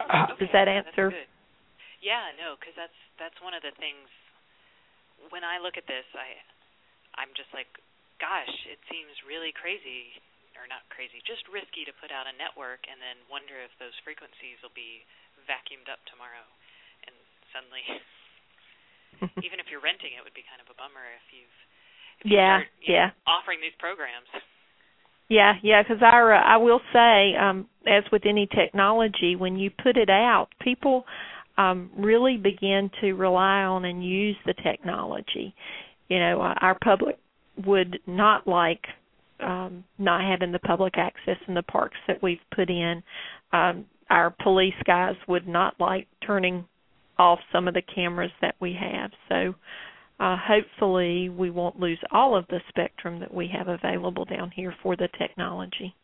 Speaker 2: Uh,
Speaker 3: Does that answer?
Speaker 4: Yeah, no, because that's that's one of the things. When I look at this, I I'm just like, gosh, it seems really crazy, or not crazy, just risky to put out a network and then wonder if those frequencies will be vacuumed up tomorrow, and suddenly, even if you're renting, it would be kind of a bummer if you've if you
Speaker 3: Yeah,
Speaker 4: start, you
Speaker 3: yeah.
Speaker 4: know, offering these programs.
Speaker 3: Yeah, yeah, because our uh, I will say, um, as with any technology, when you put it out, people um, really begin to rely on and use the technology. You know, uh, our public would not like um, not having the public access in the parks that we've put in. Um, our police guys would not like turning off some of the cameras that we have. So uh, hopefully we won't lose all of the spectrum that we have available down here for the technology.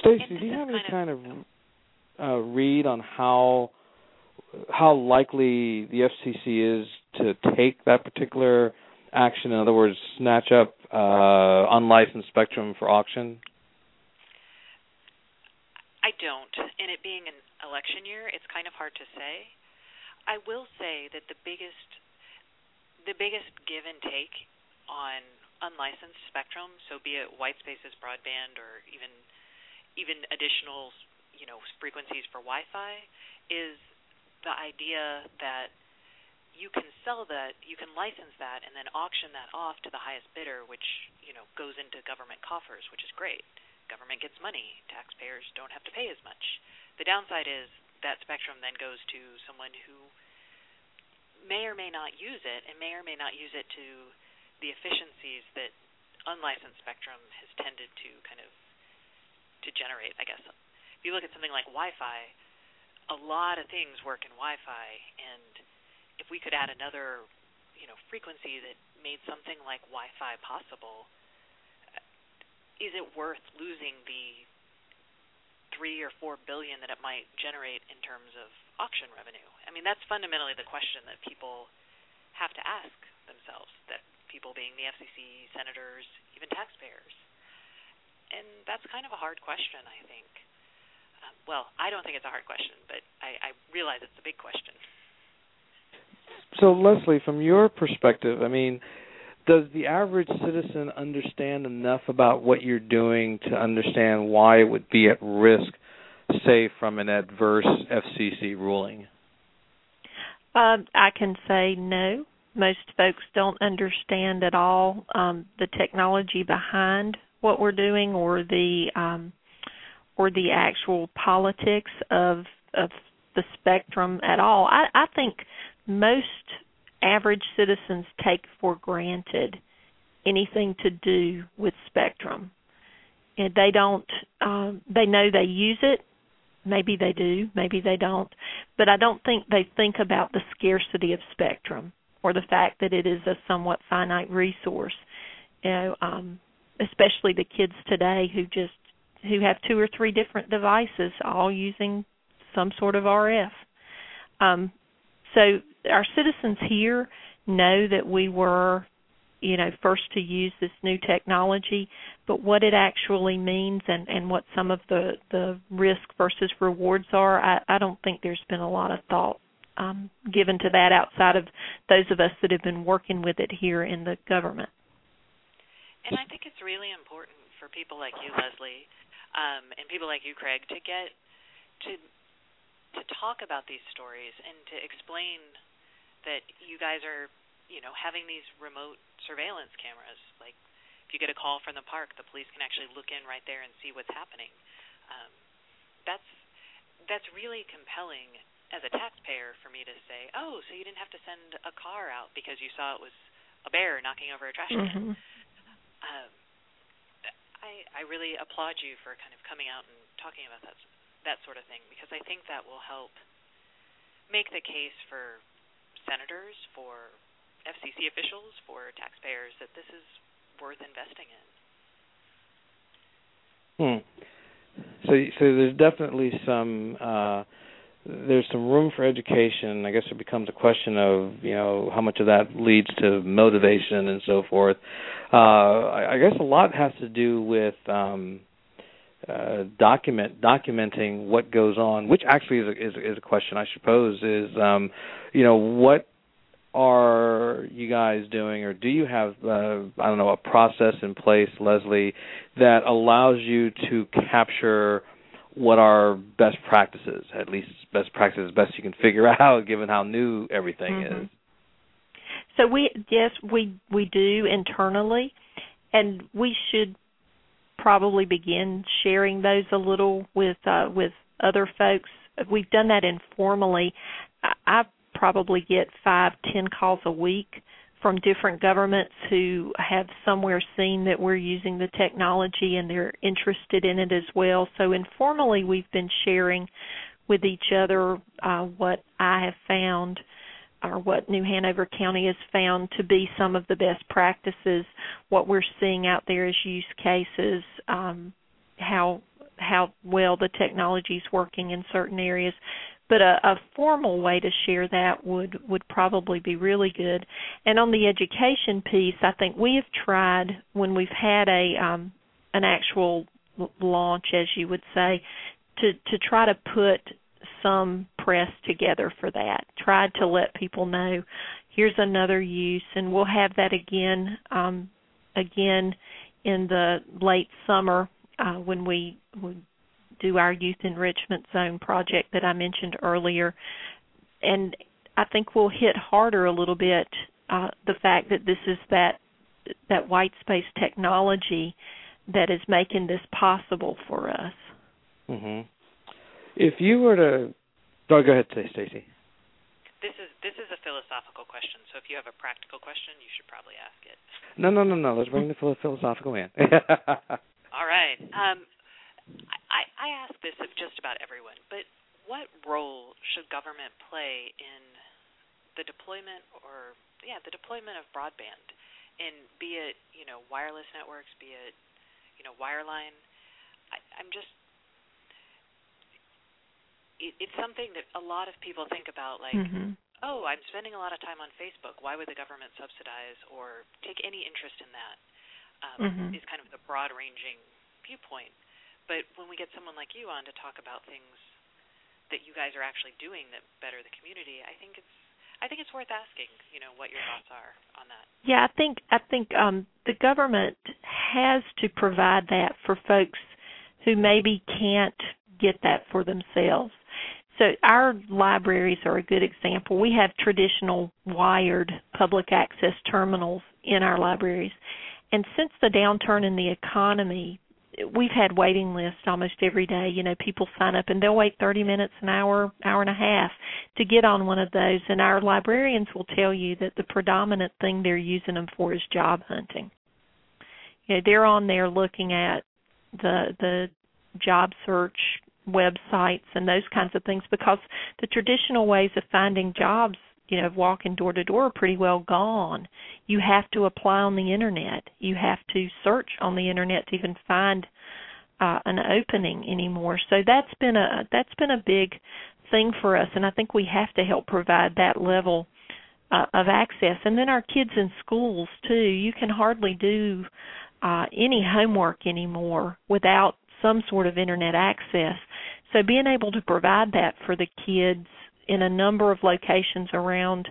Speaker 4: Stacey,
Speaker 2: do you have any
Speaker 4: kind
Speaker 2: kind of uh, read on how how likely the FCC is to take that particular action? In other words, snatch up uh, unlicensed spectrum for auction.
Speaker 4: I don't. And it being an election year, it's kind of hard to say. I will say that the biggest the biggest give and take on unlicensed spectrum, so be it white spaces broadband or even even additional, you know, frequencies for Wi-Fi is the idea that you can sell that, you can license that and then auction that off to the highest bidder which, you know, goes into government coffers, which is great. Government gets money, taxpayers don't have to pay as much. The downside is that spectrum then goes to someone who may or may not use it and may or may not use it to the efficiencies that unlicensed spectrum has tended to kind of to generate, I guess. If you look at something like Wi-Fi, a lot of things work in Wi-Fi and if we could add another, you know, frequency that made something like Wi-Fi possible, is it worth losing the three or four billion that it might generate in terms of auction revenue? I mean, that's fundamentally the question that people have to ask themselves. That people being the FCC, senators, even taxpayers, and that's kind of a hard question, I think. Um, well, I don't think it's a hard question, but I, I realize it's a big question.
Speaker 2: So, Leslie, from your perspective, I mean, does the average citizen understand enough about what you're doing to understand why it would be at risk, say, from an adverse FCC ruling?
Speaker 3: Uh, I can say no. Most folks don't understand at all um, the technology behind what we're doing, or the um, or the actual politics of of the spectrum at all. I, I think most average citizens take for granted anything to do with spectrum. And they don't um they know they use it. Maybe they do, maybe they don't. But I don't think they think about the scarcity of spectrum or the fact that it is a somewhat finite resource. You know, um especially the kids today who just who have two or three different devices all using some sort of RF. Um, so our citizens here know that we were you know first to use this new technology but what it actually means and and what some of the the risk versus rewards are i i don't think there's been a lot of thought um given to that outside of those of us that have been working with it here in the government.
Speaker 4: And i think it's really important for people like you leslie um and people like you craig to get to to talk about these stories and to explain that you guys are you know having these remote surveillance cameras. Like if you get a call from the park the police can actually look in right there and see what's happening. Um, that's that's really compelling as a taxpayer for me to say oh so you didn't have to send a car out because you saw it was a bear knocking over a trash
Speaker 3: can. Mm-hmm.
Speaker 4: um, I I really applaud you for kind of coming out and talking about that that sort of thing because I think that will help make the case for senators, for FCC officials, for taxpayers that this is worth investing
Speaker 2: in. Hmm. So, so there's definitely some uh, there's some room for education. I guess it becomes a question of you know how much of that leads to motivation and so forth. Uh, I, I guess a lot has to do with um, uh, document documenting what goes on, which actually is a, is, is a question I suppose is um, you know what are you guys doing, or do you have uh, I don't know a process in place, Leslie, that allows you to capture what are best practices, at least best practices best you can figure out, given how new everything
Speaker 3: mm-hmm.
Speaker 2: is.
Speaker 3: So we yes we we do internally, and we should probably begin sharing those a little with uh, with other folks. We've done that informally. I probably get five, ten calls a week from different governments who have somewhere seen that we're using the technology and they're interested in it as well. So informally, we've been sharing with each other uh, what I have found or what New Hanover County has found to be some of the best practices, what we're seeing out there is use cases, um, how how well the technology is working in certain areas but a, a formal way to share that would would probably be really good. And on the education piece, I think we have tried when we've had a um, an actual launch, as you would say, to to try to put some press together for that. Tried to let people know here's another use, and we'll have that again um, again in the late summer uh, when we, we do our youth enrichment zone project that I mentioned earlier. And I think we'll hit harder a little bit uh, the fact that this is that that white space technology that is making this possible for us.
Speaker 2: Mm-hmm. If you were to, oh, go ahead, Stacey.
Speaker 4: This is this is a philosophical question. So if you have a practical question, you should probably ask it.
Speaker 2: No, no, no, no. Let's bring the philosophical in.
Speaker 4: All right. Um, I, I ask this of just about everyone, but what role should government play in the deployment or yeah the deployment of broadband in be it you know wireless networks be it you know wireline I, i'm just it, it's something that a lot of people think about like
Speaker 3: mm-hmm.
Speaker 4: oh i'm spending a lot of time on facebook why would the government subsidize or take any interest in that um,
Speaker 3: mm-hmm.
Speaker 4: is kind of the broad ranging viewpoint but when we get someone like you on to talk about things that you guys are actually doing that better the community, I think it's I think it's worth asking, you know, what your thoughts are on that.
Speaker 3: Yeah, I think I think um the government has to provide that for folks who maybe can't get that for themselves. So our libraries are a good example. We have traditional wired public access terminals in our libraries. And since the downturn in the economy, we've had waiting lists almost every day. You know, people sign up and they'll wait 30 minutes, an hour, hour and a half to get on one of those. And our librarians will tell you that the predominant thing they're using them for is job hunting. You know, they're on there looking at the the job search websites and those kinds of things because the traditional ways of finding jobs you know, walking door to door are pretty well gone. You have to apply on the internet. You have to search on the internet to even find uh, an opening anymore. So that's been a that's been a big thing for us, and I think we have to help provide that level uh, of access. And then our kids in schools too. You can hardly do uh, any homework anymore without some sort of internet access. So being able to provide that for the kids in a number of locations around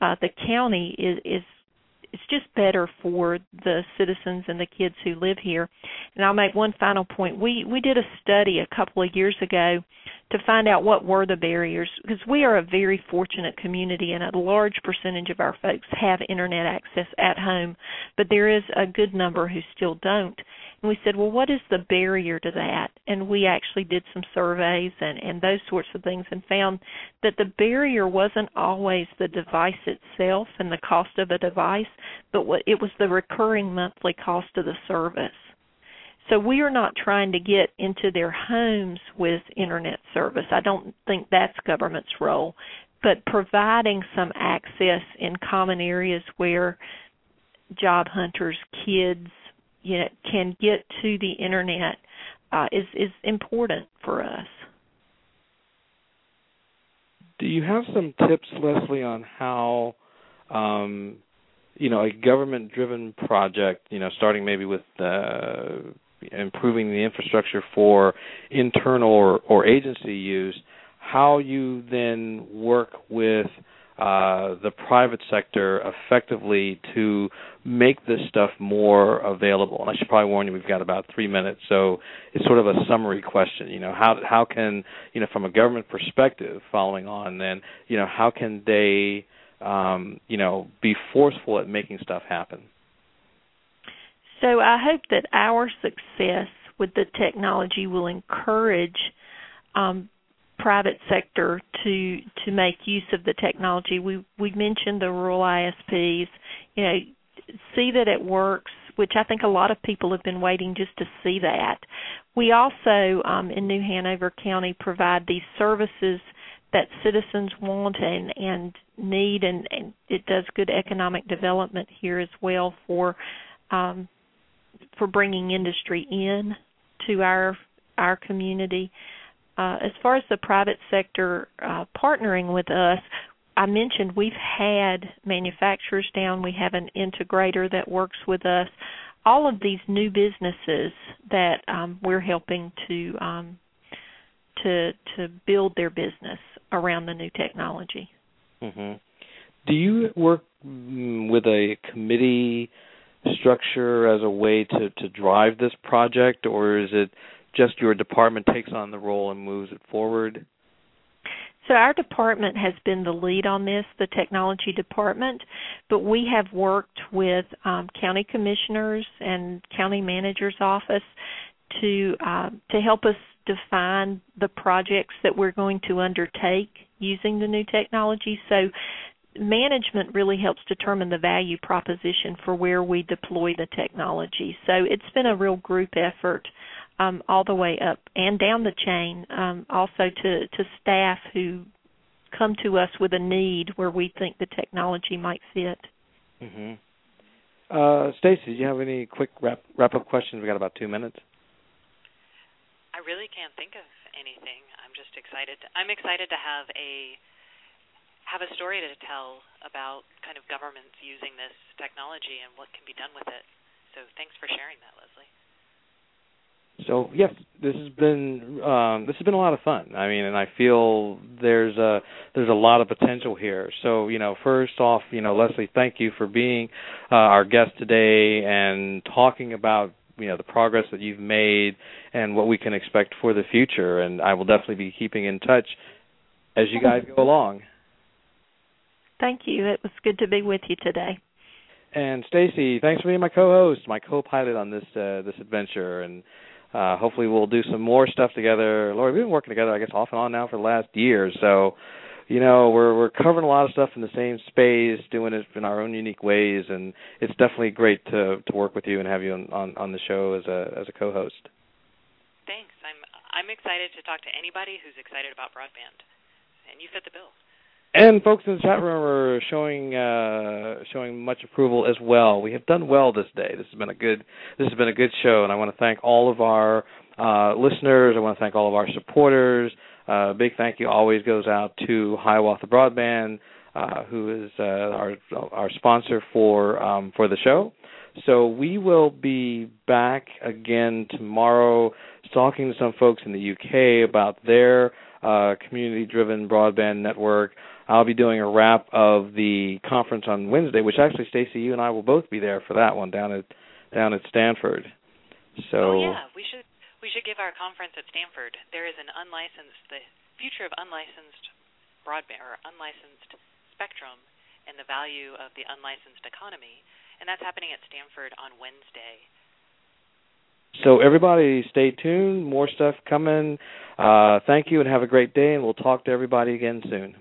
Speaker 3: uh, the county is is it's just better for the citizens and the kids who live here. And I'll make one final point. We we did a study a couple of years ago to find out what were the barriers because we are a very fortunate community and a large percentage of our folks have internet access at home, but there is a good number who still don't. And we said, well, what is the barrier to that? And we actually did some surveys and, and those sorts of things and found that the barrier wasn't always the device itself and the cost of a device, but what, it was the recurring monthly cost of the service. So we are not trying to get into their homes with internet service. I don't think that's government's role, but providing some access in common areas where job hunters, kids, you know can get to the internet uh, is is important for us.
Speaker 2: Do you have some tips, Leslie, on how um, you know a government-driven project, you know, starting maybe with uh, improving the infrastructure for internal or, or agency use, how you then work with uh, the private sector effectively to make this stuff more available? And I should probably warn you, we've got about three minutes, so it's sort of a summary question. You know, how how can you know from a government perspective, following on, then you know how can they um, you know be forceful at making stuff happen?
Speaker 3: So I hope that our success with the technology will encourage um, private sector to to make use of the technology. We we mentioned the rural ISPs. You know, see that it works, which I think a lot of people have been waiting just to see that. We also um, in New Hanover County provide these services that citizens want and and need, and, and it does good economic development here as well for um, for bringing industry in to our our community. Uh, as far as the private sector uh, partnering with us, I mentioned we've had manufacturers down. We have an integrator that works with us. All of these new businesses that um, we're helping to um, to to build their business around the new technology.
Speaker 2: Mm-hmm. Do you work mm, with a committee structure as a way to to drive this project, or is it just your department takes on the role and moves it forward?
Speaker 3: So our department has been the lead on this, the technology department, but we have worked with um, county commissioners and county manager's office to uh, to help us define the projects that we're going to undertake using the new technology. So management really helps determine the value proposition for where we deploy the technology. So it's been a real group effort um, all the way up and down the chain, um, also to, to staff who come to us with a need where we think the technology might fit.
Speaker 2: Mm-hmm. Uh, Stacey, do you have any quick wrap wrap up questions? We got about two minutes.
Speaker 4: I really can't think of anything. I'm just excited. To, I'm excited to have a have a story to tell about kind of governments using this technology and what can be done with it. So thanks for sharing that, Leslie.
Speaker 2: So yes, this has been um, this has been a lot of fun. I mean, and I feel there's a there's a lot of potential here. So you know, first off, you know, Leslie, thank you for being uh, our guest today and talking about you know the progress that you've made and what we can expect for the future. And I will definitely be keeping in touch as you guys go along.
Speaker 3: Thank you. It was good to be with you today.
Speaker 2: And Stacey, thanks for being my co-host, my co-pilot on this uh, this adventure, and uh, hopefully we'll do some more stuff together. Lori, we've been working together, I guess, off and on now for the last year. So, you know, we're we're covering a lot of stuff in the same space, doing it in our own unique ways, and it's definitely great to to work with you and have you on on, on the show as a as a co-host.
Speaker 4: Thanks. I'm I'm excited to talk to anybody who's excited about broadband, and you fit the bill.
Speaker 2: And folks in the chat room are showing uh, showing much approval as well. We have done well this day. This has been a good this has been a good show, and I want to thank all of our uh, listeners. I want to thank all of our supporters. Uh, big thank you always goes out to Hiawatha Broadband, uh, who is uh, our our sponsor for um, for the show. So we will be back again tomorrow, talking to some folks in the UK about their uh, community-driven broadband network. I'll be doing a wrap of the conference on Wednesday, which actually, Stacey, you and I will both be there for that one down at down at Stanford.
Speaker 4: So oh, yeah, we should we should give our conference at Stanford. There is an unlicensed the future of unlicensed broadband or unlicensed spectrum and the value of the unlicensed economy and that's happening at Stanford on Wednesday.
Speaker 2: So everybody, stay tuned. More stuff coming. Uh, thank you, and have a great day. And we'll talk to everybody again soon.